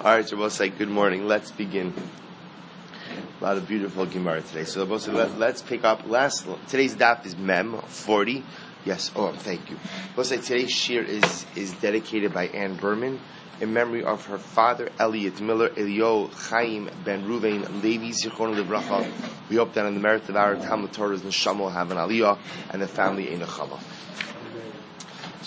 All right, say good morning. Let's begin. A lot of beautiful Gemara today. So say, let, us pick up last, today's daf is Mem 40. Yes, oh, um, thank you. Say today's shir is, is dedicated by Ann Berman in memory of her father Elliot Miller, Elio Chaim Ben Ruvain Levi Zichron Livracha. We hope that in the merit of our Talmud Torah's Neshama will have an aliyah and the family in a chama.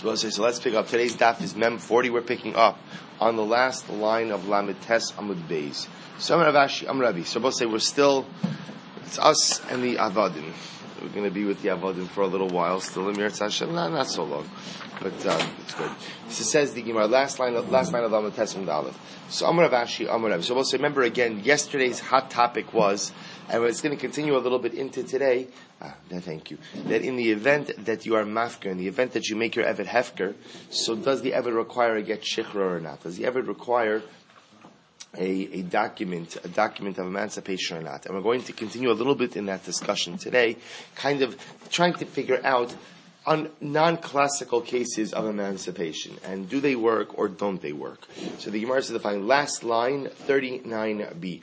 So let's pick up. Today's daf is Mem 40. We're picking up on the last line of Lamed Tes Amud Beis. So I'm Rabbi. So we'll say we're still, it's us and the Avadim. We're going to be with the Avodim for a little while, still in Mirat Hashem, not, not so long, but um, it's good. So says the Gemara, last line last line of Lamed Tessim Dalet. So Amar Avashi, Amar Rabbi. So we'll say, remember again, yesterday's hot topic was, and it's going to continue a little bit into today, ah, thank you, that in the event that you are mafker, in the event that you make your Evet Hefker, so does the Evet require a get shikra or not? Does the Evet require a, a document, a document of emancipation or not. And we're going to continue a little bit in that discussion today, kind of trying to figure out on non-classical cases of emancipation, and do they work or don't they work? So the Gemara says the following, last line, 39b.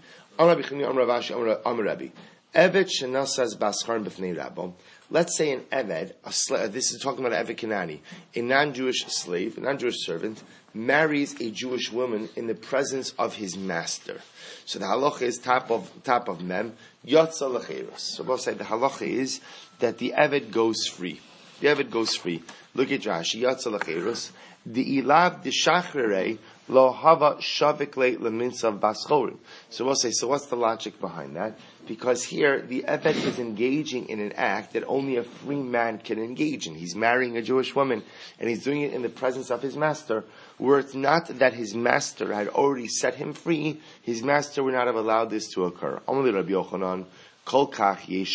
Evet shenasas baskar b'fnei rabo. Let's say an Eved, a slave, uh, this is talking about Eved Kanani, a non-Jewish slave, a non-Jewish servant, marries a Jewish woman in the presence of his master. So the halacha is top of top of mem yotza. So both say the halacha is that the Eved goes free. The Eved goes free. Look at Rashi yotza. The ilav the shachrere lo hava shavikle leminsav baschorim. So we'll say, so what's the logic behind that? Because here, the Evet is engaging in an act that only a free man can engage in. He's marrying a Jewish woman, and he's doing it in the presence of his master, were it not that his master had already set him free, his master would not have allowed this to occur. Only Rabbi Yochanan, So Rabbi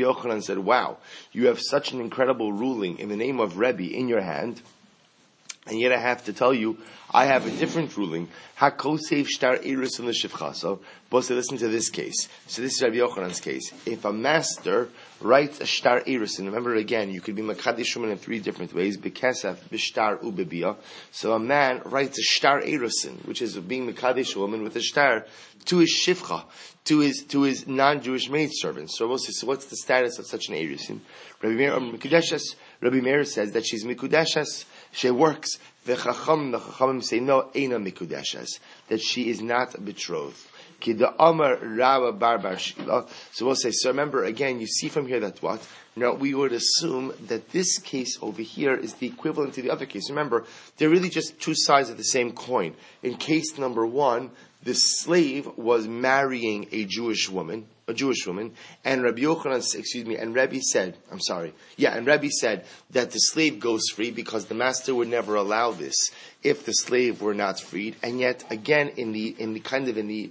Yochanan said, wow, you have such an incredible ruling in the name of Rebbe in your hand, and yet I have to tell you, I have a different ruling. Hakosev shtar iris in the shivchaso. But listen to this case. So this is Rabbi Yochanan's case. If a master writes a shtar iris, and remember again, you could be makadish woman in three different ways: bekesef, bishtar, ubebia. So a man writes a shtar erisin, which is being makadish woman with a shtar to his shivcha, to his to his non-Jewish maidservant. So we'll say, so what's the status of such an erisin? Rabbi Meir, um, Rabbi Meir says that she's mikudeshes she works. The Chacham, the Chachamim say, no, Eina Mikudeshes, that she is not betrothed. So we'll say, so remember again, you see from here that what? Now we would assume that this case over here is the equivalent to the other case. Remember, they're really just two sides of the same coin. In case number one, the slave was marrying a Jewish woman, a Jewish woman, and Rabbi Yochanan, excuse me, and Rabbi said, I'm sorry, yeah, and Rabbi said that the slave goes free because the master would never allow this if the slave were not freed. And yet, again, in the in the kind of in the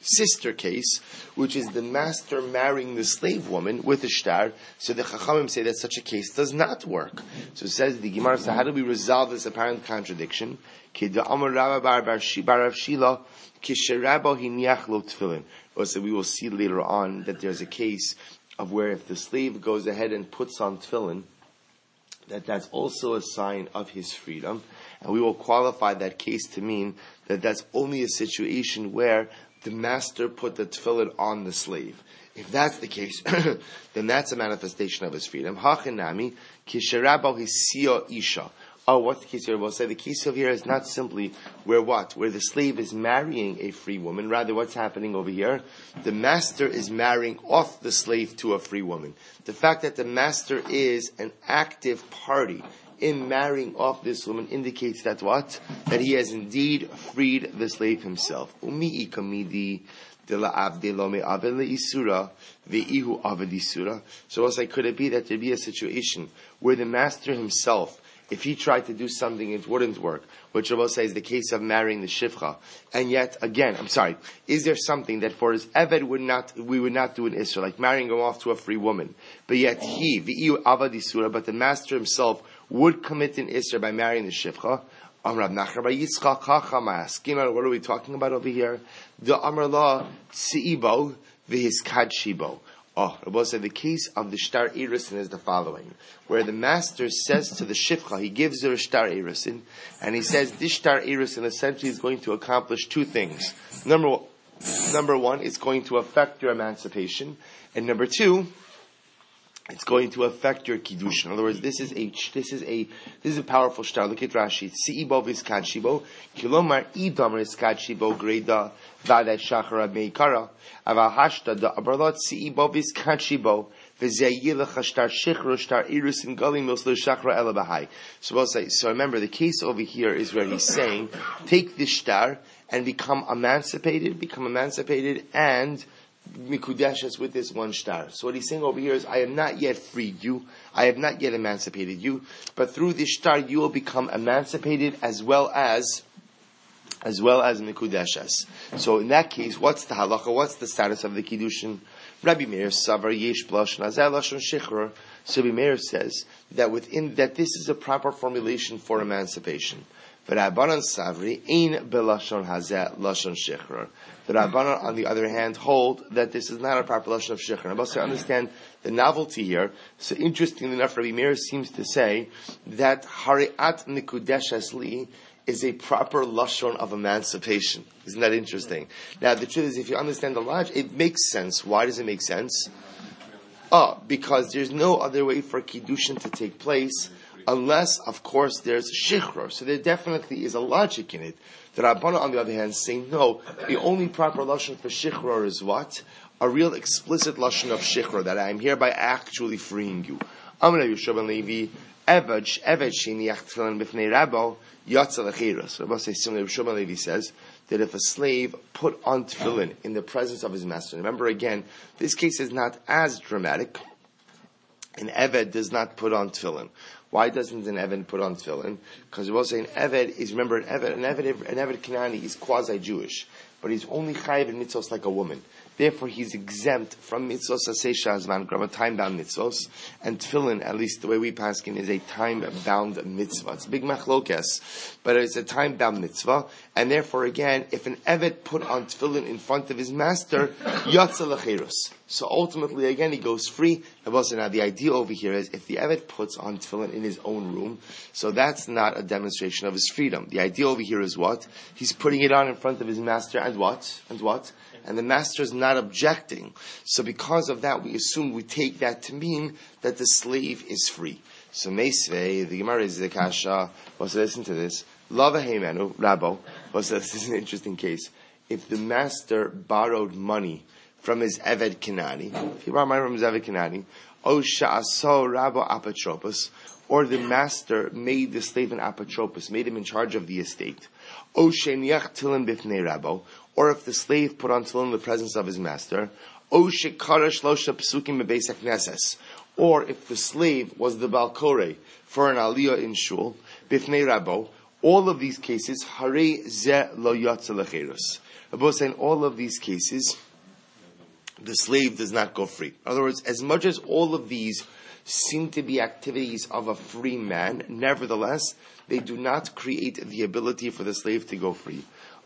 sister case, which is the master marrying the slave woman with a shtar. So the Chachamim say that such a case does not work. So it says the Gemara. So how do we resolve this apparent contradiction? Also, oh, we will see later on that there's a case of where if the slave goes ahead and puts on tefillin, that that's also a sign of his freedom. And we will qualify that case to mean that that's only a situation where the master put the tefillin on the slave. If that's the case, then that's a manifestation of his freedom. Hachinami, kisherabo hisio isha. Oh, what's the case here? We'll say the case over here is not simply where what? Where the slave is marrying a free woman. Rather, what's happening over here? The master is marrying off the slave to a free woman. The fact that the master is an active party in marrying off this woman indicates that what? That he has indeed freed the slave himself. So also could it be that there be a situation where the master himself if he tried to do something, it wouldn't work. Which Rabbi says is the case of marrying the shivcha. And yet, again, I'm sorry, is there something that for his Eved would not, we would not do in Israel, like marrying him off to a free woman. But yet he, the but the master himself would commit an Isra by marrying the Shivcha. Amrav Nachman bar Yitzchak, What are we talking about over here? The Amr Law Tsi'ibo V'Hiskad Shibo. Oh, Rabbi said the case of the shtar erisin is the following, where the master says to the shifcha, he gives her a shtar erisin, and he says this shtar erisin essentially is going to accomplish two things. Number number one, it's going to affect your emancipation, and number two, it's going to affect your kiddush. In other words, this is a this is a this is a powerful shtar. Look at Rashi. Siibo viskadshibo kilomar idamar iskadshibo greda vada shachara meikara aval hashta da abarlot siibo viskadshibo v'zeyilach shtar shichro shtar irus in galim moslo shachra elabahai. So I'll say. So remember, the case over here is where he's saying, take this shtar and become emancipated, become emancipated, and mikudeshes with this one star. So what he's saying over here is, I have not yet freed you, I have not yet emancipated you, but through this star you will become emancipated as well as as well as mikudeshes. So in that case, what's the halacha? What's the status of the kiddushin? Rabbi Meir savar yesh blush lashon shichr. So Rabbi Meir says that within that this is a proper formulation for emancipation. But Rabbanan Savri ein belashon hazeh lashon shechrer. The Rabbanan, on the other hand, hold that this is not a proper lashon of shechrer. I'm also understand the novelty here. So interestingly enough, Rabbi Meir seems to say that hariat nikudeshes li is a proper lashon of emancipation. Isn't that interesting? Now, the truth is, if you understand the logic, it makes sense. Why does it make sense? Oh, because there's no other way for kiddushin to take place unless, of course, there's shichror. So there definitely is a logic in it. The Rabbana, on the other hand, saying no, the only proper lashon for shichror is what? A real explicit lashon of shichror, that I am hereby actually freeing you. Amra Yushav Levi, Eved, Eved Shiniach Tfilan Bifnei Rabbo, Yatza Lechiras. Rabbi says, similarly, Yushav Levi says, that if a slave put on tefillin in the presence of his master, remember again, this case is not as dramatic. An Eved does not put on tefillin. Why doesn't an Eved put on tefillin? Because we're saying Eved is, remember, an Eved, an Eved, an Eved Kanani is quasi-Jewish, but he's only chayiv in mitzvos like a woman. Therefore, he's exempt from mitzvos asay shazman, grab time-bound mitzvos, and tefillin, at least the way we pass in, is a time-bound mitzvah. It's a big machlokes, but it's a time-bound mitzvah, and therefore, again, if an Evet put on tefillin in front of his master, yatza So ultimately, again, he goes free. Now, the idea over here is if the Evet puts on tefillin in his own room, so that's not a demonstration of his freedom. The idea over here is what? He's putting it on in front of his master, and what? And what? and the master is not objecting. So because of that, we assume we take that to mean that the slave is free. So Meisvei, the Gemara is the Kasha, was listen to this. Lava Heimenu, oh, Rabbo, was this is an interesting case. If the master borrowed money from his Eved Kanani, if he borrowed money from his Eved Kanani, O oh, Sha'aso Rabbo Apotropos, or the master made the slave an apotropos, made him in charge of the estate. O Sheniach Tilim Bifnei Rabbo, or if the slave put on tefillin in the presence of his master, or if the slave was the balkore for an aliyah in shul, bifnei rabo, all of these cases, hare ze lo yatza Rabbi saying all of these cases, the slave does not go free. In other words, as much as all of these seem to be activities of a free man, nevertheless, they do not create the ability for the slave to go free.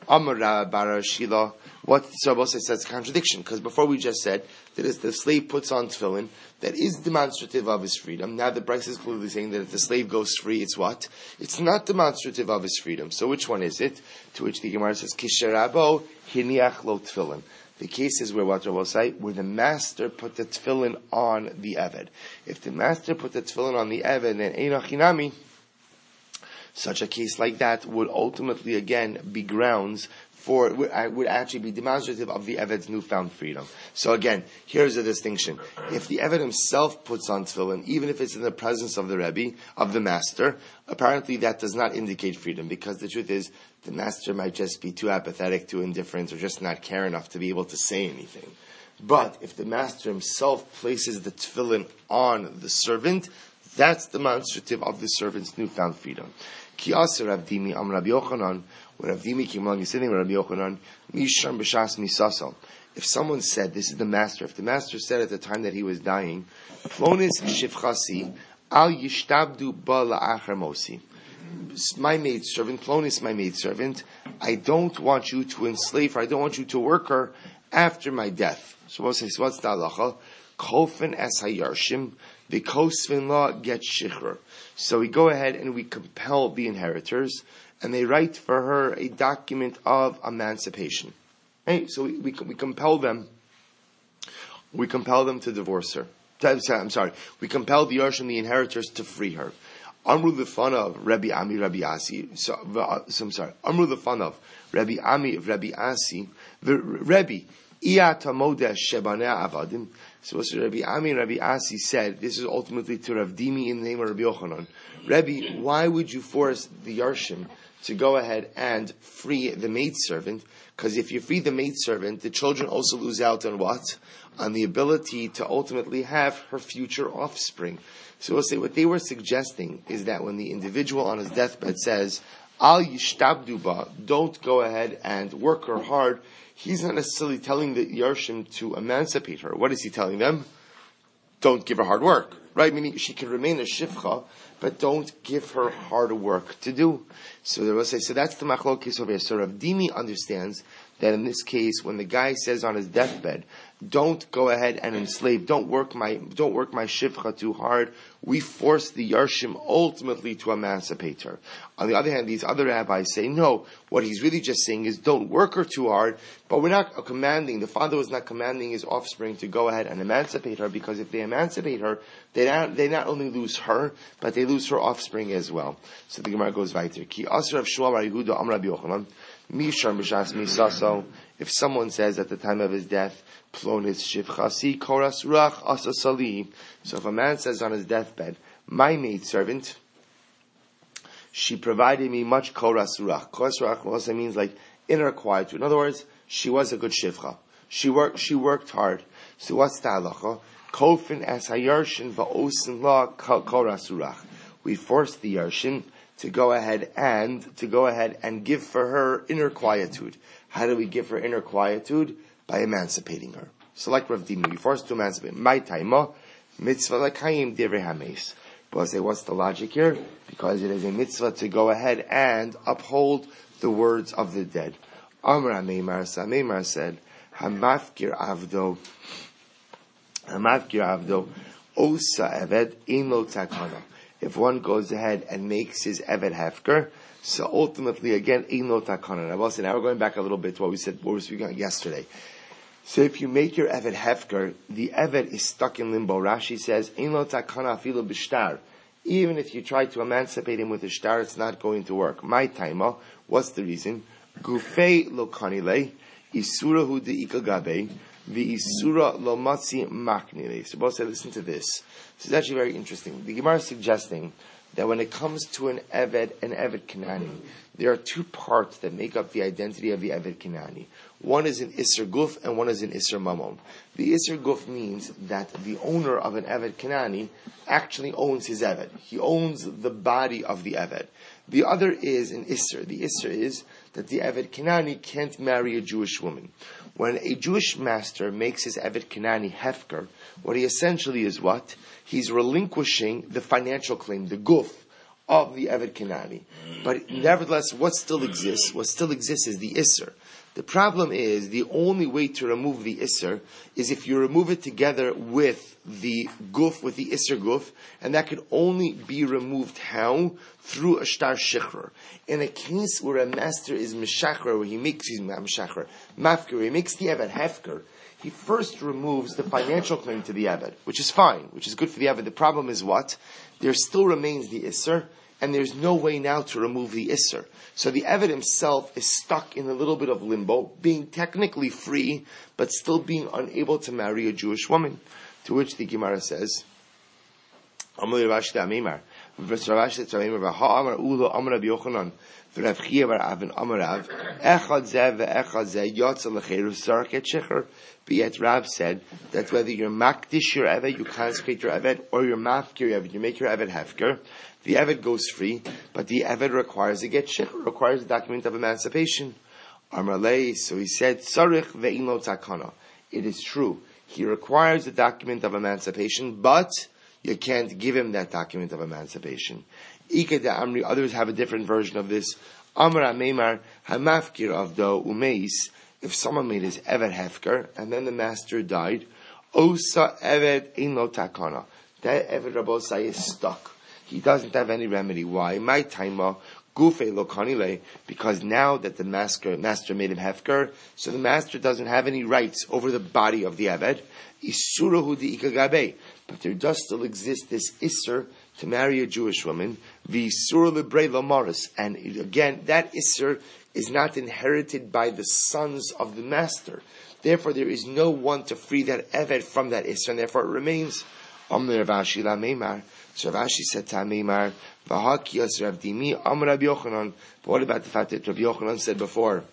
Amara Bara Shila. What Rabbi says that's a contradiction because before we just said that if the slave puts on tefillin, that is demonstrative of his freedom. Now the Braisa is clearly saying that if the slave goes free, it's what? It's not demonstrative of his freedom. So which one is it? To which the Gemara says Kisharabo Hiniach Lo Tefillin. The case is where what Rabbi say, where the master put the tefillin on the Eved. If the master put the tefillin on the Eved, then Einachinami, such a case like that would ultimately again be grounds for would, uh, actually be demonstrative of the Eved's newfound freedom. So again, here's a distinction. If the Eved himself puts on tefillin, even if it's in the presence of the Rebbe, of the master, apparently that does not indicate freedom because the truth is the master might just be too apathetic, too indifferent, or just not care enough to be able to say anything. But if the master himself places the tefillin on the servant, that's demonstrative of the servant's newfound freedom. Ki aser Rav Dimi am Rabbi Yochanan, when Rav Dimi came along, he's sitting with Rabbi Yochanan, Mishram b'shas misasal. If someone said, this is the master, if the master said at the time that he was dying, Flonis shivchasi, al yishtabdu ba la'achar mosi. My maid servant, Plonis, my maid servant, I don't want you to enslave her, I don't want you to work her after my death. So what's the halacha? Kolfen es hayarshim, the kosvin law gets shikhr. So we go ahead and we compel the inheritors, and they write for her a document of emancipation. Hey, so we, we, we compel them, we compel them to divorce her. I'm sorry, we compel the Yarshim, the inheritors, to free her. Amru the fun of Rabbi Ami, Rabbi Asi. So, uh, so I'm sorry. Amru the fun of Rabbi Ami, Rabbi Asi. The Rabbi Iatamodesh Shebaneh Avadim. So what Rabbi Ami Rabbi Asi said, this is ultimately to Rav Dimi in the name of Rabbi Yochanan. Rabbi, why would you force the Yarshim to go ahead and free the maidservant? Because if you free the maidservant, the children also lose out on what? On the ability to ultimately have her future offspring. So we'll say what they were suggesting is that when the individual on his deathbed says, Al yishtabduba, don't go ahead and work her hard, he's not necessarily telling the Yarshim to emancipate her. What is he telling them? Don't give her hard work, right? Meaning she can remain a shifcha, but don't give her hard work to do. So they will say, so that's the machlokis over here. So Rav Dimi understands that in this case, when the guy says on his deathbed, don't go ahead and enslave, don't work my, don't work my shivcha too hard, we force the Yarshim ultimately to emancipate her. On the other hand, these other rabbis say, no, what he's really just saying is don't work her too hard, but we're not commanding, the father was not commanding his offspring to go ahead and emancipate her, because if they emancipate her, they not, they not only lose her, but they lose her offspring as well. So the Gemara goes weiter. Of Mishar Mishas Misaso, if someone says at the time of his death, Plonis Shivchasi Koras Ruach Asasali, so if a man says on his deathbed, my maid servant, she provided me much Koras Ruach. Koras Ruach also means like inner quietude. In other words, she was a good Shivcha. She worked, she worked hard. So what's the halacha? Kofin as hayarshin va'osin la koras. We forced the yarshin to go ahead and to go ahead and give for her inner quietude. How do we give her inner quietude? By emancipating her. So like Rav we forced to emancipate. My taima, mitzvah lakayim divrei hames. But say, what's the logic here? Because it is a mitzvah to go ahead and uphold the words of the dead. Amr Ameimar, Ameimar said, Hamafkir avdo, Hamafkir avdo, osa eved, imo takana if one goes ahead and makes his Evet Hefker, so ultimately again, Ino Takana. I will say now we're going back a little bit to what we said, what we were speaking about yesterday. So if you make your Evet Hefker, the Evet is stuck in limbo. Rashi says, Ino Takana Filo Bishtar. Even if you try to emancipate him with a star, it's not going to work. My timer, what's the reason? Gufei lo kanile, isurahu de ikagabe, the isura matzi maknile. So both say, listen to this. This is actually very interesting. The Gemara is suggesting that when it comes to an Eved and Eved Kanani, there are two parts that make up the identity of the Eved Kanani. One is an Isser Guf and one is an Isser Mamon. The Isser Guf means that the owner of an Eved Kanani actually owns his Eved. He owns the body of the Eved. The other is an Isser. The Isser is that the Eved Kanani can't marry a Jewish woman. When a Jewish master makes his Evet Kanani Hefker, what he essentially is what? He's relinquishing the financial claim, the guf, of the Evet Kanani. But nevertheless, what still exists? What still exists is the Isser. The problem is the only way to remove the Isser is if you remove it together with the guf, with the Isser guf, and that could only be removed how? Through a star shikhr. In a case where a master is mishachar, where he makes, his mishachar, mafkir, he makes the Evet hefker, he first removes the financial claim to the Evet, which is fine, which is good for the Evet. The problem is what? There still remains the Isser, and there's no way now to remove the Isser. So the Evet himself is stuck in a little bit of limbo, being technically free, but still being unable to marry a Jewish woman. To which the Gemara says, Rabbi Yochanan, V'Rav Chiya Bar Avin Amarav, Echad Zeh Ve'echad Zeh Yotza L'Cheru Sarket Shecher, but yet Rav said that whether you're makdish your evet, you consecrate your evet, or you're mafkir your evet, you make your evet hefker, the Evet goes free, but the Evet requires a get shikr, requires a document of emancipation. Armalei, so he said, Sarich ve'ino takana. It is true. He requires a document of emancipation, but you can't give him that document of emancipation. Ike de Amri, others have a different version of this. Amra Meimar, Hamafkir of the Umeis, if someone made his Evet Hefker, and then the master died, Osa Eved Ino Takana. That Eved Rabbosai is stuck. He doesn't have any remedy. Why? My timer. Gufe lokanile, because now that the master, master made him hefker, so the master doesn't have any rights over the body of the Eved. Isurahu di ikagabe. But there does still exist this Isser to marry a Jewish woman, Visur libre lamaris. And again, that Isser is not inherited by the sons of the master. Therefore, there is no one to free that Eved from that Isser, and therefore it remains. Amr Rav Ashi la Meimar. So Rav Ashi said to Meimar, V'hakiyas Rav Dimi, Amr Rabbi Yochanan. What about the fact that Rabbi Yochanan said before,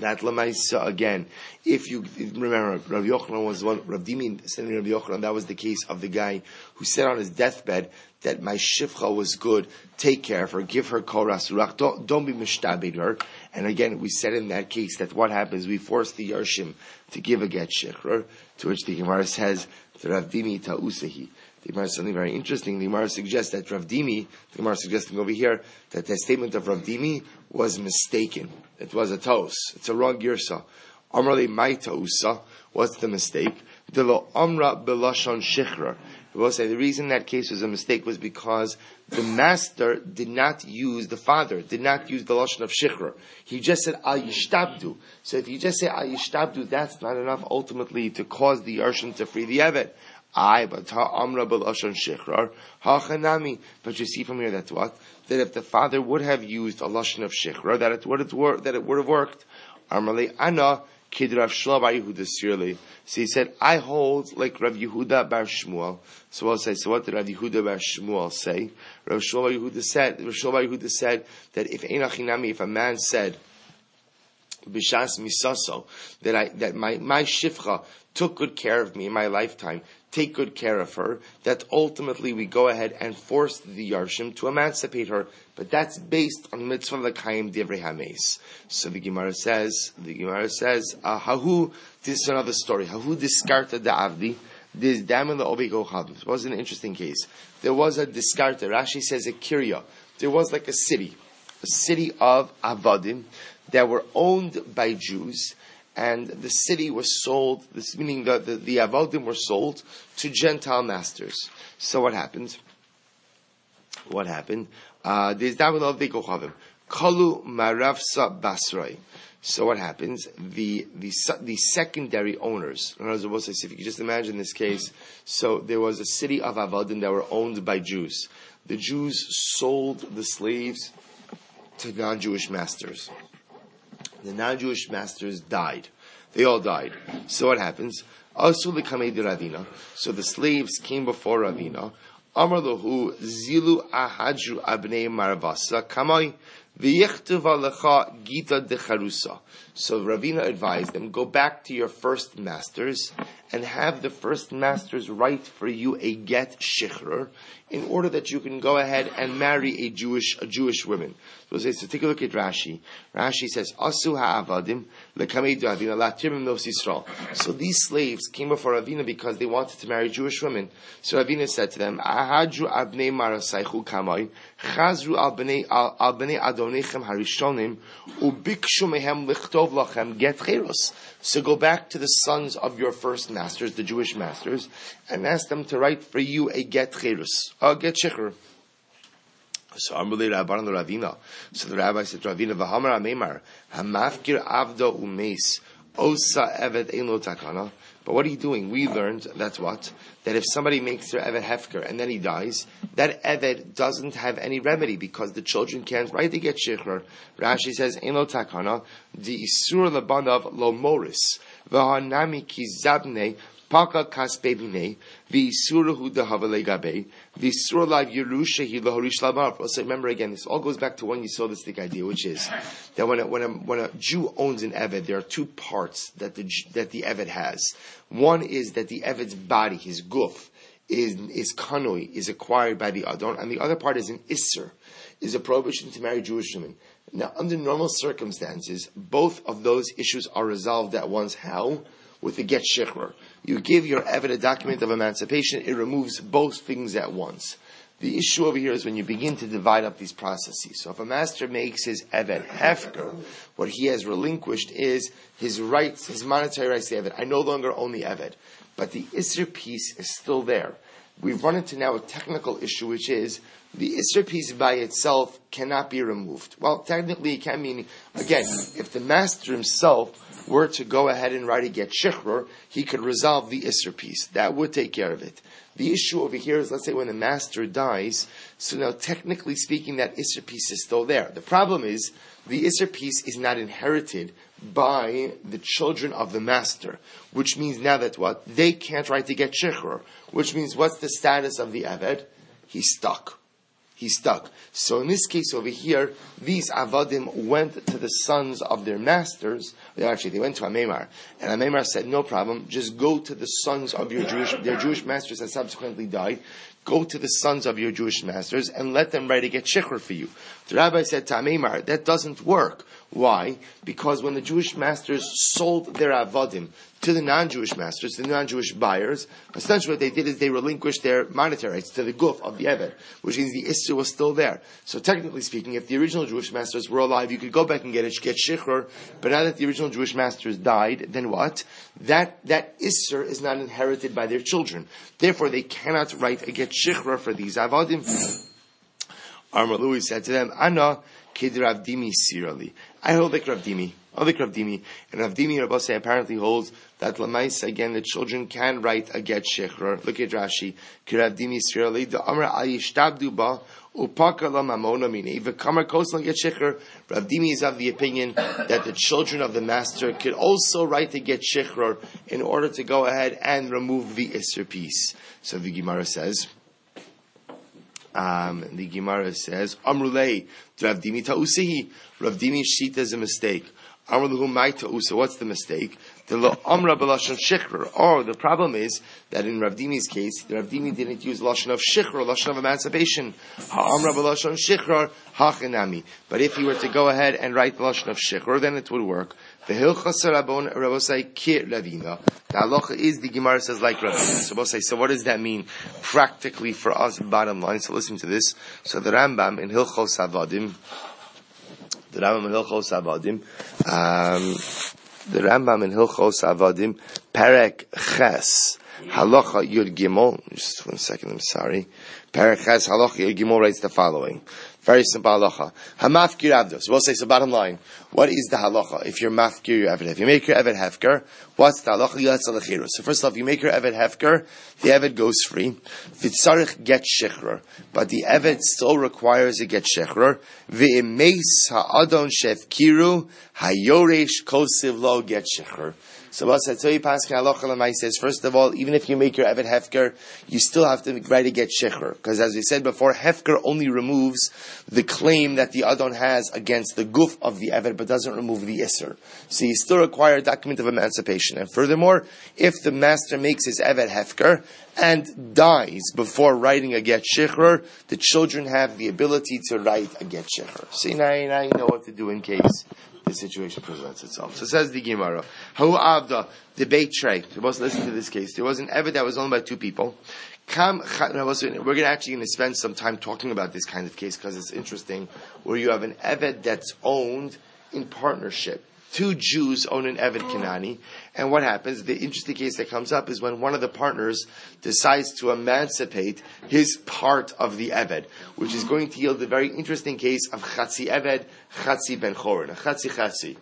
that Lamaisa again, if you remember, Rav Yochanan was one, Rav Dimi said Rav Yochanan, that was the case of the guy who said on his deathbed that my shifcha was good, take care of her, give her koras ruach, don't, don't be mishtabed her. And again, we said in that case that what happens, we force the Yarshim to give a get shikhr, to which the Gemara says, Rav Dimi ta'usahi. The Gemara is something very interesting. The Gemara suggests that Rav Dimi, the Gemara suggesting over here, that the statement of Rav Dimi was mistaken. It was a toast. It's a wrong girsa. Amrali my tausa. What's the mistake? The amra belashon shichra. We will say the reason that case was a mistake was because the master did not use, the father did not use the lashon of shichra. He just said al yishtabdu. So if you just say al yishtabdu, that's not enough ultimately to cause the yarshin to free the evet. I, but amra belashon shichrar hachanami. But you see from here that's what that if the father would have used a lashon of shichrar, that it would have worked. That it would have worked. Amrali ana kid Shlomo Yehuda Sirli. So he said, I hold like Rav Yehuda Bar Shmuel. So I'll say, so what did Rav Yehuda Bar Shmuel say? Rav Shlomo Yehuda said, Rav Shlomo Yehuda said that if Einachinami, if a man said, Bishas misaso, that I, that my, my shifcha took good care of me in my lifetime, take good care of her, that ultimately we go ahead and force the Yarshim to emancipate her, but that's based on the mitzvah l'kayim divrei hames. So the Gemara says, the Gemara says, uh, hahu, this is another story, hahu diskarta da'avdi, this damn the obiko It was an interesting case. There was a diskarta, Rashi says a kirya, there was like a city, a city of avadim that were owned by Jews, and the city was sold, this meaning the, the, the Avodim were sold to Gentile masters. So what happened? What happened? Uh, there's they go Kalu Maravsa Basrai. So what happens? The, the, the secondary owners, in other words, if you could just imagine this case, so there was a city of Avadim that were owned by Jews. The Jews sold the slaves to non-Jewish masters the non-Jewish masters died. They all died. So what happens? Also Ravina. So the slaves came before Ravina. Amar zilu ahadru abnei maravasa kamai v'yichtuv alecha gita decharusa. So Ravina advised them, go back to your first masters and have the first masters write for you a get shikhr in order that you can go ahead and marry a Jewish, a Jewish woman. So, so take a look at Rashi. Rashi says, Asu ha'avadim avina latirmim nos Yisrael. So these slaves came before Ravina because they wanted to marry Jewish women. So Ravina said to them, Ahadru abnei marasaychu kamoi, chazru al bnei adonechem harishonim, ubikshu mehem lichtov lachem get cheros. So go back to the sons of your first masters, the Jewish masters, and ask them to write for you a get cherus, a get shikhr. So Amrulei Rabban Ravina. So the rabbi said Ravina, V'hamar Amemar, Hamafkir Avdo Umes, Osa Evet Eno Takana. But what are you doing? We learned, that's what, that if somebody makes their Evet Hefker and then he dies, that Evet doesn't have any remedy because the children can't write to get Shikhr. Rashi says, Eno Takana, the Isur Labanav Lo Moris, Paka kaspe bine, v'isuruhu dehavale gabe, v'isur yerusha hi lahorish labar. So remember again, this all goes back to when you saw this thick idea, which is that when a, when a, when a Jew owns an Eved, there are two parts that the, that the Eved has. One is that the Eved's body, his guf, is, is kanoi, is acquired by the Adon, and the other part is an Isser, is a prohibition to marry Jewish women. Now, under normal circumstances, both of those issues are resolved at once. How? With the get shikhr. You give your Eved a document of emancipation, it removes both things at once. The issue over here is when you begin to divide up these processes. So if a master makes his Evet hefker, what he has relinquished is his rights, his monetary rights to Evet. I no longer own the Evet. but the Isser piece is still there. We've run into now a technical issue, which is the Isser piece by itself cannot be removed. Well, technically it can mean, again, if the master himself were to go ahead and write a get shichrur, he could resolve the Isser piece. That would take care of it. The issue over here is, let's say when the master dies, so now technically speaking, that Isser piece is still there. The problem is, the Isser piece is not inherited by the children of the master, which means now that what? They can't write to get shichrur, which means what's the status of the Eved? He's stuck he's stuck. So in this case over here, these avadim went to the sons of their masters. Actually, they went to Amemar, and Amemar said, "No problem. Just go to the sons of your Jewish, their Jewish masters that subsequently died. Go to the sons of your Jewish masters and let them write a get shikhr for you." The rabbi said to Amemar, "That doesn't work. Why? Because when the Jewish masters sold their avodim to the non-Jewish masters, the non-Jewish buyers, essentially what they did is they relinquished their monetary rights to the guf of the Eved, which means the Isser was still there. So technically speaking, if the original Jewish masters were alive, you could go back and get it, get Shichr, but now that the original Jewish masters died, then what? That, that Isser is not inherited by their children. Therefore, they cannot write a get Shichr for these Avadim. Amar Louis said to them, Anna kid Rav Dimi sirali. I hold like Rav Dimi. I like Rav Dimi. And Rav Dimi, apparently holds that Lamais, again, the children can write a get shechrer. Look at Rashi. Kirav Dimi sirali. The Amr ayishtabdu ba. Upaka la mamona mine. V'kamar koslan get shechrer. Rav Dimi is of the opinion that the children of the master could also write a get shechrer in order to go ahead and remove the Isser piece. So the Gemara says, um, the Gemara says, Amrulei, Rav Dimi Ta'usihi. Rav Dimi Shita is a mistake. Amruluhu Mai Ta'usa. What's the mistake? The Amra Belashon Shikhr. Or the problem is that in Rav Dimi's case, Rav Dimi didn't use Lashon of Shikhr, Lashon of emancipation. Amra Belashon Shikhr, Hachinami. But if he were to go ahead and write Lashon of Shikhr, then it would work. The Hilchas Rabon Rabosai Kir Ravina. The halacha is the Gemara says like Ravina. So so what does that mean practically for us? Bottom line. So listen to this. So the Rambam in Hilchos Avadim, the Rambam in Hilchos Avadim, um, the Rambam in Hilchos Avadim, Perek Ches. Halacha Yud Gimel. Just one second, I'm sorry. Perek Ches Halacha Gimel writes the following. Very simple halacha. Hamafkir avdos. We'll say, so bottom line, what is the halacha if you're mafkir your eved? If you make your eved hefker, what's the halacha? So first off, you make your eved hefker, the eved goes free. Vitzarich get shechrer. But the eved still requires a get shechrer. Ve'emes ha'adon shefkiru hayoresh kosiv lo get shechrer. So says, first of all, even if you make your Evet Hefker, you still have to write to get Shecher. Because as we said before, Hefker only removes the claim that the Adon has against the guf of the Evet, but doesn't remove the Isser. So you still require a document of emancipation. And furthermore, if the master makes his Evet Hefker and dies before writing a get Shecher, the children have the ability to write a get Shecher. See, now, now you know what to do in case the situation presents itself. So says the Gemara, Hu Avda, the Beit Trey. So let's listen to this case. There was an Eved that was owned by two people. We're going to actually going to spend some time talking about this kind of case because it's interesting, where you have an Eved that's owned in partnership two Jews own an Eved Kanani, and what happens? The interesting case that comes up is when one of the partners decides to emancipate his part of the Eved, which is going to yield a very interesting case of Chatzi Eved, Chatzi Ben Chorin, Chatzi Chatzi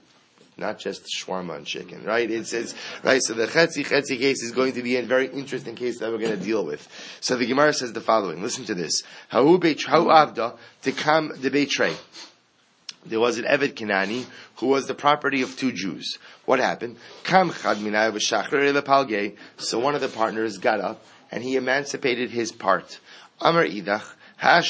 not just shawarma and chicken, right? It's, it's right. So the chetzi chetzi case is going to be a very interesting case that we're going to deal with. So the Gemara says the following. Listen to this: How avda to come the betray there was an Eved Kanani who was the property of two Jews. What happened? So one of the partners got up and he emancipated his part. Amar idach. So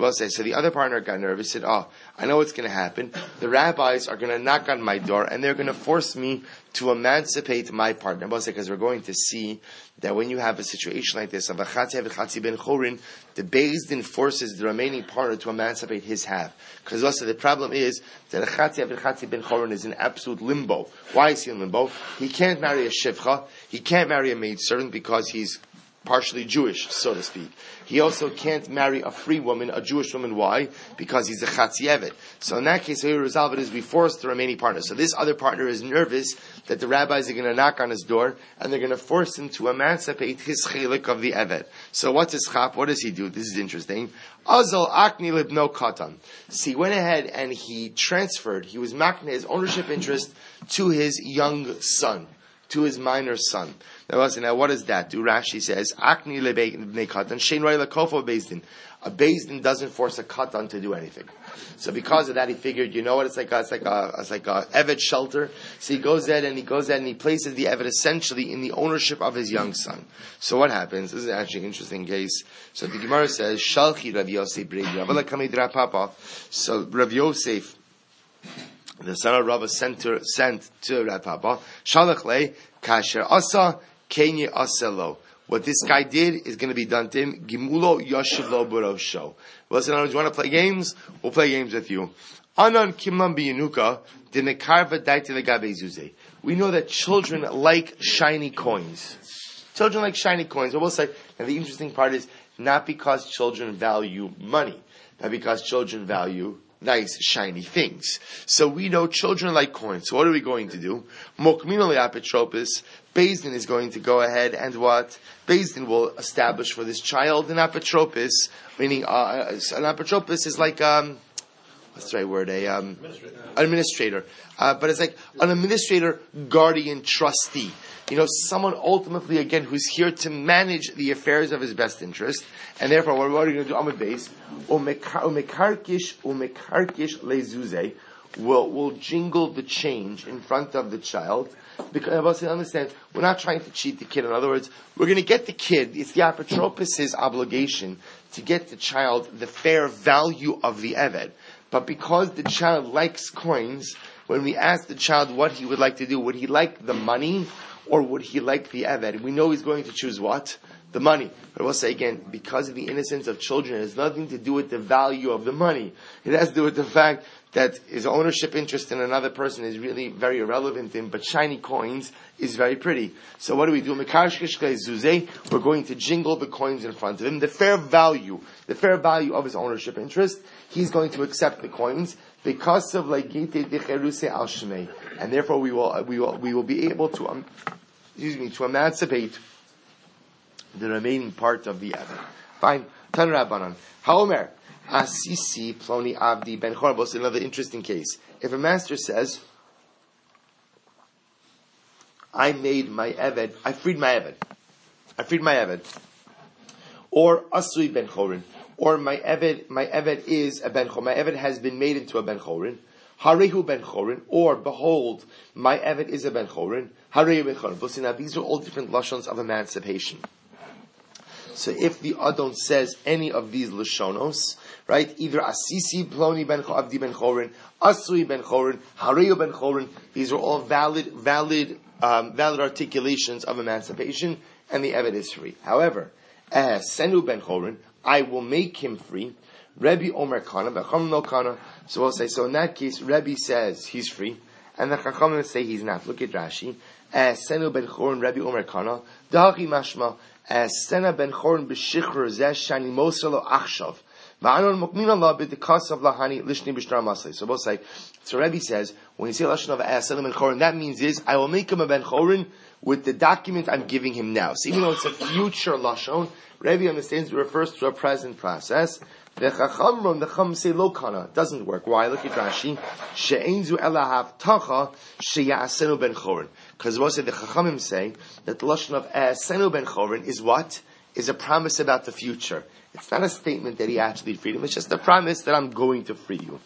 we'll say, so the other partner got nervous, said, oh, I know what's going to happen. The rabbis are going to knock on my door and they're going to force me to emancipate my partner. Because we're going to see that when you have a situation like this, of a chatzi ben chorin, the Din forces the remaining partner to emancipate his half. Because also the problem is that a chatzi ben chorin is in absolute limbo. Why is he in limbo? He can't marry a shivcha, he can't marry a maid servant because he's partially Jewish, so to speak. He also can't marry a free woman, a Jewish woman. Why? Because he's a Chatzievet. So in that case, how you resolve it is we force the remaining partner. So this other partner is nervous that the rabbis are going to knock on his door and they're going to force him to emancipate his chilik of the Evet. So what's his chap? What does he do? This is interesting. Azal akni libno katan. So he went ahead and he transferred, he was making his ownership interest to his young son, to his minor son. Now, what does that do? Rashi says, Akni shein roi bezdin. A bezdin doesn't force a katan to do anything. So because of that, he figured, you know what, it's like a, it's like a, it's like a Evet shelter. So he goes there and he goes there and he places the Evet essentially in the ownership of his young son. So what happens? This is actually an interesting case. So the Gemara says, Shalchi Rav Yosef Bredi, Papa. So Rav Yosef, the son of Rav sent to, sent to Rav Papa, Shalach Kasher Asa, Kenya Aselo. What this guy did is going to be done to him. Gimulo Yoshiv Lo Barosho. Listen, you want to play games? We'll play games with you. Anan Kimlam Biyanuka, Dinekarva Daiti Legabe Zuze. We know that children like shiny coins. Children like shiny coins. But we'll say, and the interesting part is not because children value money, but because children value nice, shiny things. So we know children like coins. So what are we going to do? Mokminole apotropis. Bezdin is going to go ahead and what? Bezdin will establish for this child an apotropis, meaning uh, an apotropis is like um, what's the right word? A um, administrator. Uh, but it's like an administrator, guardian, trustee. You know, someone ultimately again who's here to manage the affairs of his best interest, and therefore, what are we going to do? Amid base, umekarkish umekarkish lezuze will will jingle the change in front of the child. Because understand, we're not trying to cheat the kid. In other words, we're going to get the kid. It's the apotropos' obligation to get the child the fair value of the eved. But because the child likes coins, when we ask the child what he would like to do, would he like the money or would he like the Eved? We know he's going to choose what? The money. But I will say again, because of the innocence of children, it has nothing to do with the value of the money. It has to do with the fact that his ownership interest in another person is really very irrelevant to him, but shiny coins is very pretty. So what do we do? We're going to jingle the coins in front of him. The fair value, the fair value of his ownership interest, he's going to accept the coins because of Dicheruse al. And therefore we will, we will, we will be able to, um, excuse me, to emancipate the remaining part of the other. Fine. Tan Rabbanan. Haomer. Asisi Ploni Avdi Ben Chorbos. Another interesting case. If a master says, I made my Eved, I freed my Eved. I freed my Eved. Or Asui Ben Chorin or my Eved, my Eved is a Ben Chorin. My Eved has been made into a Ben Chorin. Harehu Ben Chorin, or behold, my Eved is a Ben Chorin. Harehu Ben Chorin. These are all different lashons of emancipation. So if the Adon says any of these lashonos, right, either Asisi Ploni Ben Abdi Ben Chorin, Asui Ben Chorin, Harehu Ben Chorin, these are all valid, valid, um, valid articulations of emancipation, and the Eved is free. However, Senu Ben Chorin, I will make him free. Rebbe Omer Kana, Becham no Kana. So we'll say, so in that case, Rebbe says he's free, and the Chachamim say he's not. Look at Rashi. As Senu ben Chorin, Rebbe Omer Kana, Dahi Mashma, as Sena ben Chorin b'shichr zeh shani moselo achshav. So both say, so Rebbe says, when you say Lashon of Asalim ben Chorin, that means is, I will make him a ben Chorin with the document I'm giving him now. So even though it's a future Lashon, Rebbe understands it refers to a present process. The Chachamron, the Chum say lokana. Doesn't work. Why? Look at Rashi. She'enzu tacha sheyasenu ben chorin. Because what the Chachamim say that the lashon of eh, asenu ben chorin is what? Is a promise about the future. It's not a statement that he actually freed him. It's just a promise that I'm going to free you.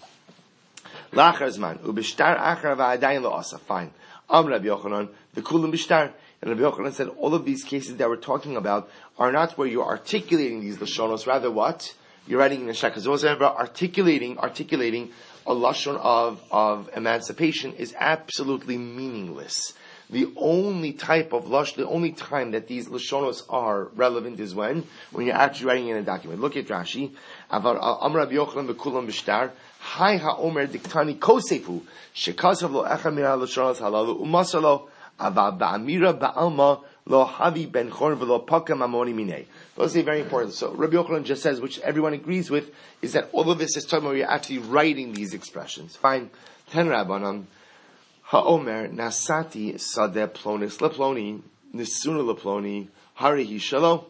Lachar ubishtar achar va'adayin lo'asa. Fine. Am Rabbi Yochanan the kulam bishtar. And Rabbi Yochanan said all of these cases that we're talking about are not where you're articulating these lashonos, rather what? You're writing in the. Because remember, articulating, articulating a lashon of, of emancipation is absolutely meaningless. The only type of lush, the only time that these lashonos are relevant is when, when you're actually writing in a document. Look at Rashi. Avar uh, Amr Rabbi Yochanan diktani kosefu. Shekasav lo lashonos halalu umasalo. Ba'amira ba'alma Lo havi ben pakam amoni minei. Those are very important. So Rabbi Yochanan just says, which everyone agrees with, is that all of this is talking about you're actually writing these expressions. Fine. Ten rabbanon. Ha'omer nasati sadeh plonis leploni nisuna leploni hari shalo.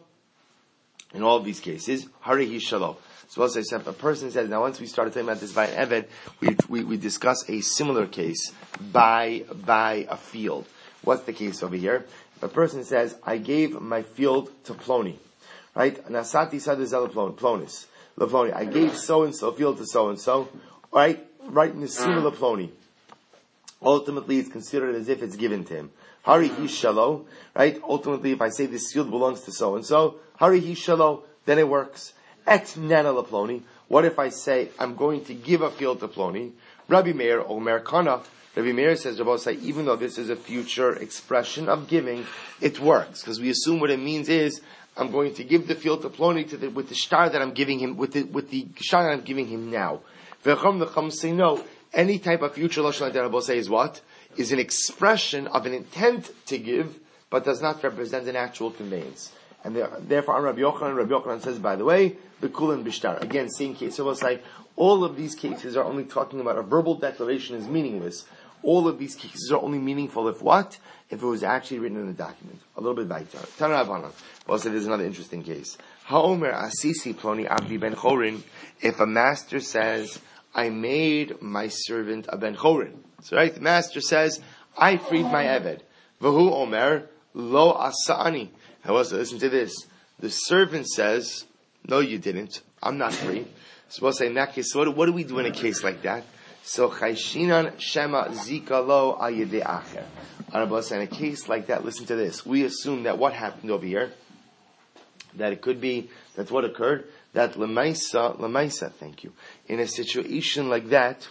In all these cases, hari shalo. So as I said, a person says, now once we started talking about this by an Eved, we, we, we discuss a similar case by, by a field. What's the case over here? If a person says, I gave my field to Ploni, right? Nasati sadezela Plonis. Ploni. I gave so and so field to so and so, right? Right in the Nisima Ploni. Ultimately, it's considered as if it's given to him. Hari he shalo, right? Ultimately, if I say this field belongs to so and so, hari he shalo, then it works. Et nana Ploni. What if I say I'm going to give a field to Ploni? Rabbi Meir Omer Kana. Rabbi Meir says, say, even though this is a future expression of giving, it works because we assume what it means is I'm going to give the field to Ploni to the, with the star that I'm giving him, with the, with the star that I'm giving him now. V'cham v'cham say no. Any type of future lashon like say is what is an expression of an intent to give, but does not represent an actual conveyance. And therefore, on Rabbi Yochanan, Rabbi Yochanan says, by the way, the kulin bishtar. Again, same case. So we'll say all of these cases are only talking about a verbal declaration is meaningless. All of these cases are only meaningful if what? If it was actually written in the document. A little bit weiter. Tanarabanan. Also, there's another interesting case. Haomer asisi ploni abdi ben chorin. If a master says, I made my servant a ben chorin. So right, the master says, I freed my eved. Vahu omer lo asani. However, listen to this. The servant says, no, you didn't. I'm not free. So we'll say in that case, so what, what do we do in a case like that? So chayshinan shema zika lo ayede acher. In a case like that, listen to this. We assume that what happened over here, that it could be that's what occurred, that lemaisa, lemaisa, thank you. In a situation like that,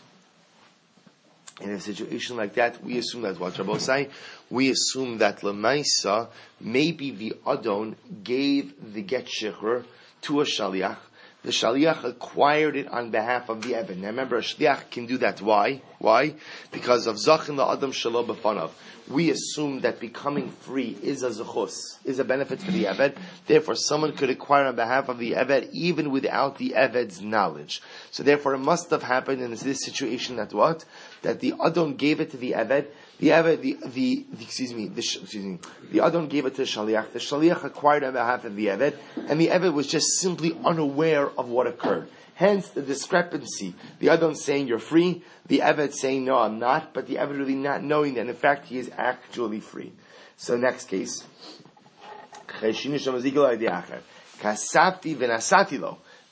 in a situation like that, we assume that what Rabbi say, we assume that Lemaisa, maybe the Adon gave the get shechur to a shaliach. The shaliach acquired it on behalf of the Eved. Now remember, a shaliach can do that. Why? Why? Because of zachin la adam shelo b'fanav we assume that becoming free is a zechus, is a benefit for the Eved. Therefore, someone could acquire on behalf of the Eved even without the Eved's knowledge. So therefore, it must have happened in this situation that what? That the Adon gave it to the Eved, the Eved, the, the, the excuse me, the, excuse me, the Adon gave it to the Shaliach, the Shaliach acquired on behalf of the Eved, and the Eved was just simply unaware of what occurred. Hence the discrepancy. The Adon saying you're free, the Eved saying no, I'm not, but the Eved really not knowing that in fact he is actually free. So next case.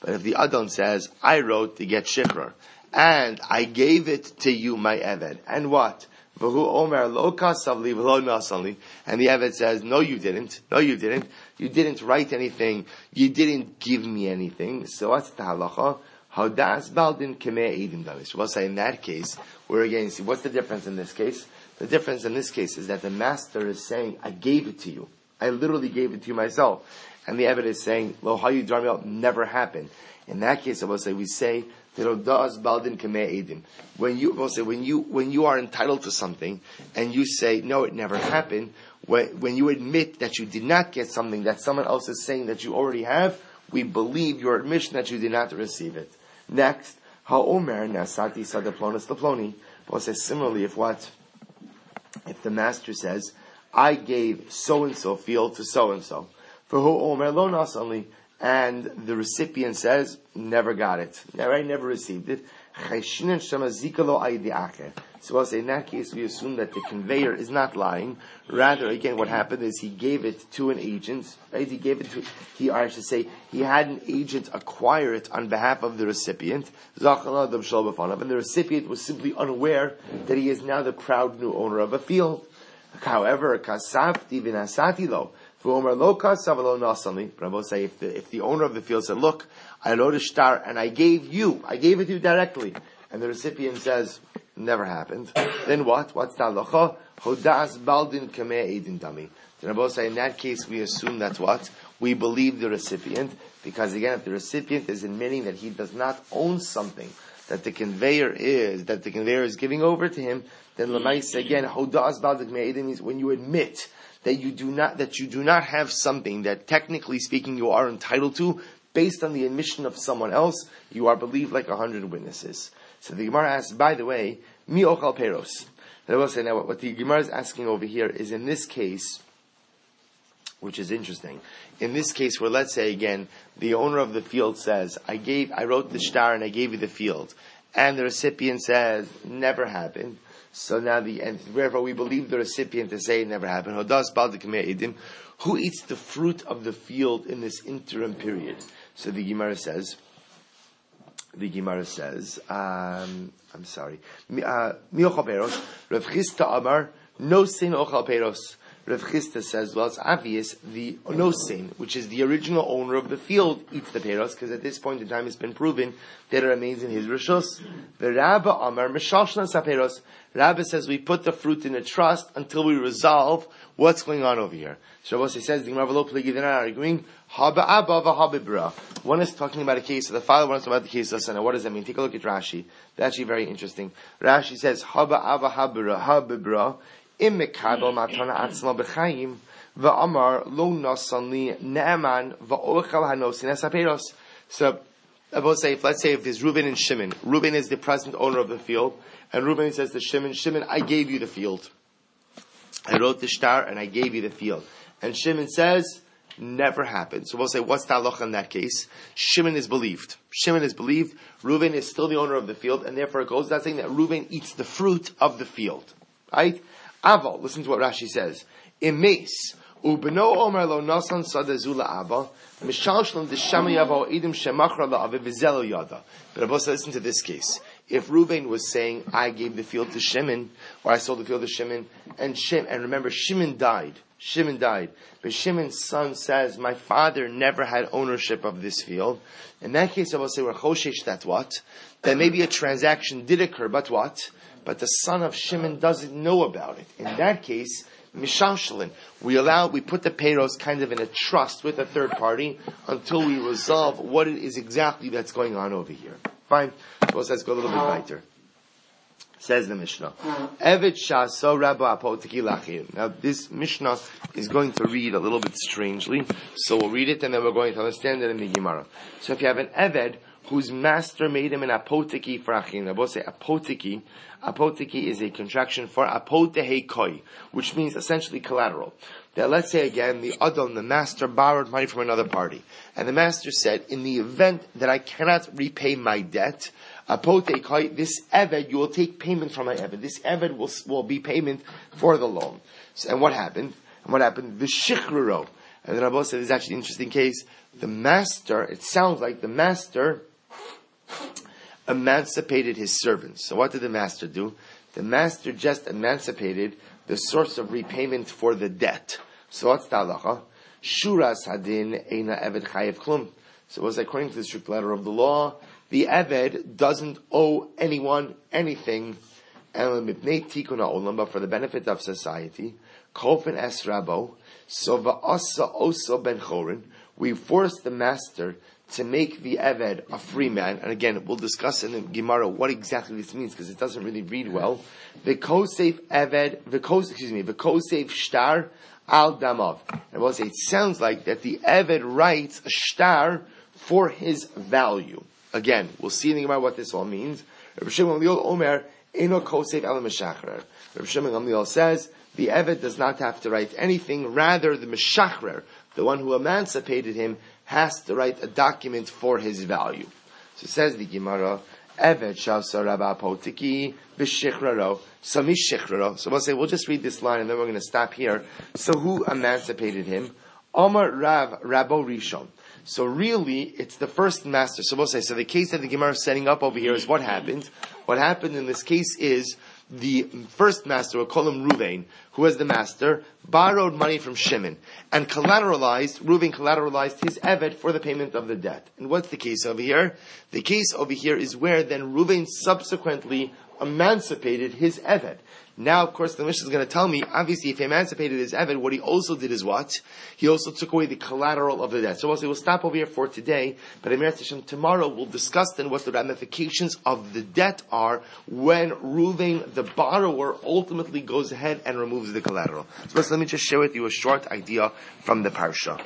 But if the Adon says, I wrote to get Shikrar, and I gave it to you, my Eved, and what? And the Eved says, no you didn't, no you didn't, you didn't write anything, you didn't give me anything, so what's the halacha? Haudas baldin kemeh edim damish. We'll say in that case, we're again, see, what's the difference in this case? The difference in this case is that the master is saying, I gave it to you. I literally gave it to you myself. And the evidence is saying, Lo how you hayu dramil never happened. In that case, I will say, we say. When you, say, when you, when you are entitled to something, and you say, no, it never happened, when, when you admit that you did not get something that someone else is saying that you already have, we believe your admission that you did not receive it. Next, ha'omer nasati sadaplonis laploni. Paul says similarly, if what? If the master says, I gave so and so field to so and so, for who omer lo nasali, and the recipient says, never got it, never, I never received it. So I'll say in that case, we assume that the conveyor is not lying. Rather, again, what happened is he gave it to an agent, right? He gave it to, he, I should say, he had an agent acquire it on behalf of the recipient. And the recipient was simply unaware that he is now the proud new owner of a field. However, kasafti vinasati lo. Will say, if the, if the owner of the field said, look, I wrote a star and I gave you, I gave it to you directly, and the recipient says, never happened. Then what? What's the halacha? Hodas baldin kameh edin dami. Then I say in that case we assume that's what we believe the recipient because again, if the recipient is admitting that he does not own something that the conveyor is that the conveyor is giving over to him, then lemais again hodas baldin kameh edin means when you admit that you do not, that you do not have something that technically speaking you are entitled to based on the admission of someone else, you are believed like a hundred witnesses. So the Gemara asks, by the way, mi ochal peros. I will say now, what the Gemara is asking over here is in this case, which is interesting. In this case, where let's say again, the owner of the field says, "I gave, I wrote the star and I gave you the field," and the recipient says, "Never happened." So now the and therefore we believe the recipient to say it never happened. Who eats the fruit of the field in this interim period? So the Gemara says. The Gemara says, um, I'm sorry, uh, Rav Chisda Amar, no sin ochal peros. Rav Chisda says, well, it's obvious the Onosin, which is the original owner of the field, eats the peros, because at this point in time it's been proven that it remains in his rishos. The Rabba Amar, Meshalshna Saperos. Rabbi says we put the fruit in a trust until we resolve what's going on over here. Shabbos says, the Gemara are arguing, Haba Abba Habibra. One is talking about a case of the father, one is talking about the case of the son. What does that mean? Take a look at Rashi. That's actually very interesting. Rashi says, Haba Abba Habibra im mekabel mm, matana mm, mm. atzma b'chaim va'amar lo nasan li ne'eman va'ochel hanosin esaperos. So, I will say, if, let's say if there's Reuben and Shimon, Reuben is the present owner of the field, and Reuben says to Shimon, Shimon, I gave you the field. I wrote the star and I gave you the field. And Shimon says, never happened. So we'll say, what's the halacha in that case? Shimon is believed. Shimon is believed. Reuben is still the owner of the field, and therefore it goes without saying that Reuben eats the fruit of the field. Right? Aval, listen to what Rashi says. Imes, ubeno omer lo nasan sadazula ava, mishalshlam deshami yavo idim shemachra la'ave vizelo yada. But Abba listen to this case. If Reuben was saying, I gave the field to Shimon, or I sold the field to Shimon, and Shim, and remember, Shimon died. Shimon died. But Shimon's son says, my father never had ownership of this field. In that case, I will say, we're choshesh that what? That maybe a transaction did occur, but what? But the son of Shimon doesn't know about it. In that case, Mishamshalin, we allow, we put the payros kind of in a trust with a third party until we resolve what it is exactly that's going on over here. Fine. So let's go a little bit uh-huh. lighter. Says the Mishnah. Uh-huh. Evet shaso rabba Now this Mishnah is going to read a little bit strangely, so we'll read it and then we're going to understand it in the Gemara. So if you have an Eved whose master made him an apotiki for achin. I will say apotiki. Apotiki is a contraction for apotehe koi, which means essentially collateral. That let's say again, the Adam, the master borrowed money from another party. And the master said, in the event that I cannot repay my debt, apote koi, this Eved, you will take payment from my Eved. This Eved will, will be payment for the loan. So, and what happened? And what happened? The shichruro. And then Rabbi said, this is actually an interesting case. The master, it sounds like the master emancipated his servants. So what did the master do? The master just emancipated the source of repayment for the debt. So what's the halacha? Shuras hadin eina eved chayev klum. So it was according to the strict letter of the law, the eved doesn't owe anyone anything, And but for the benefit of society. Kofen es rabo. So va'asa oso ben chorin. We force the master to make the Eved a free man, and again, we'll discuss in the Gemara what exactly this means because it doesn't really read well. The Kosef Eved, the Kos, excuse me, the Kosef Shtar al Damav. And we'll say it sounds like that the Eved writes a Shtar for his value. Again, we'll see in the Gemara what this all means. Rabbi Shimon Gamliel Omer, Eno Kosef al Meshachrer. Rabbi Shimon Gamliel says, the Eved does not have to write anything, rather the Meshachrer, the one who emancipated him, has to write a document for his value. So says the Gemara, Rabba Potiki. So we'll say, we'll just read this line and then we're going to stop here. So who emancipated him? Omar Rav Rabo Rishon. So really, it's the first master. So we'll say, so the case that the Gemara is setting up over here is what happened. What happened in this case is the first master, we'll call him Ruvain, who was the master, borrowed money from Shimon and collateralized, Ruvain collateralized his Eved for the payment of the debt. And what's the case over here? The case over here is where then Ruvain subsequently emancipated his Eved. Now, of course, the Mishnah is going to tell me, obviously, if he emancipated his Eved, what he also did is what? He also took away the collateral of the debt. So we'll, say we'll stop over here for today, but in Hashem, tomorrow we'll discuss then what the ramifications of the debt are when Ruvain, the borrower, ultimately goes ahead and removes the collateral. So let me just share with you a short idea from the Parsha.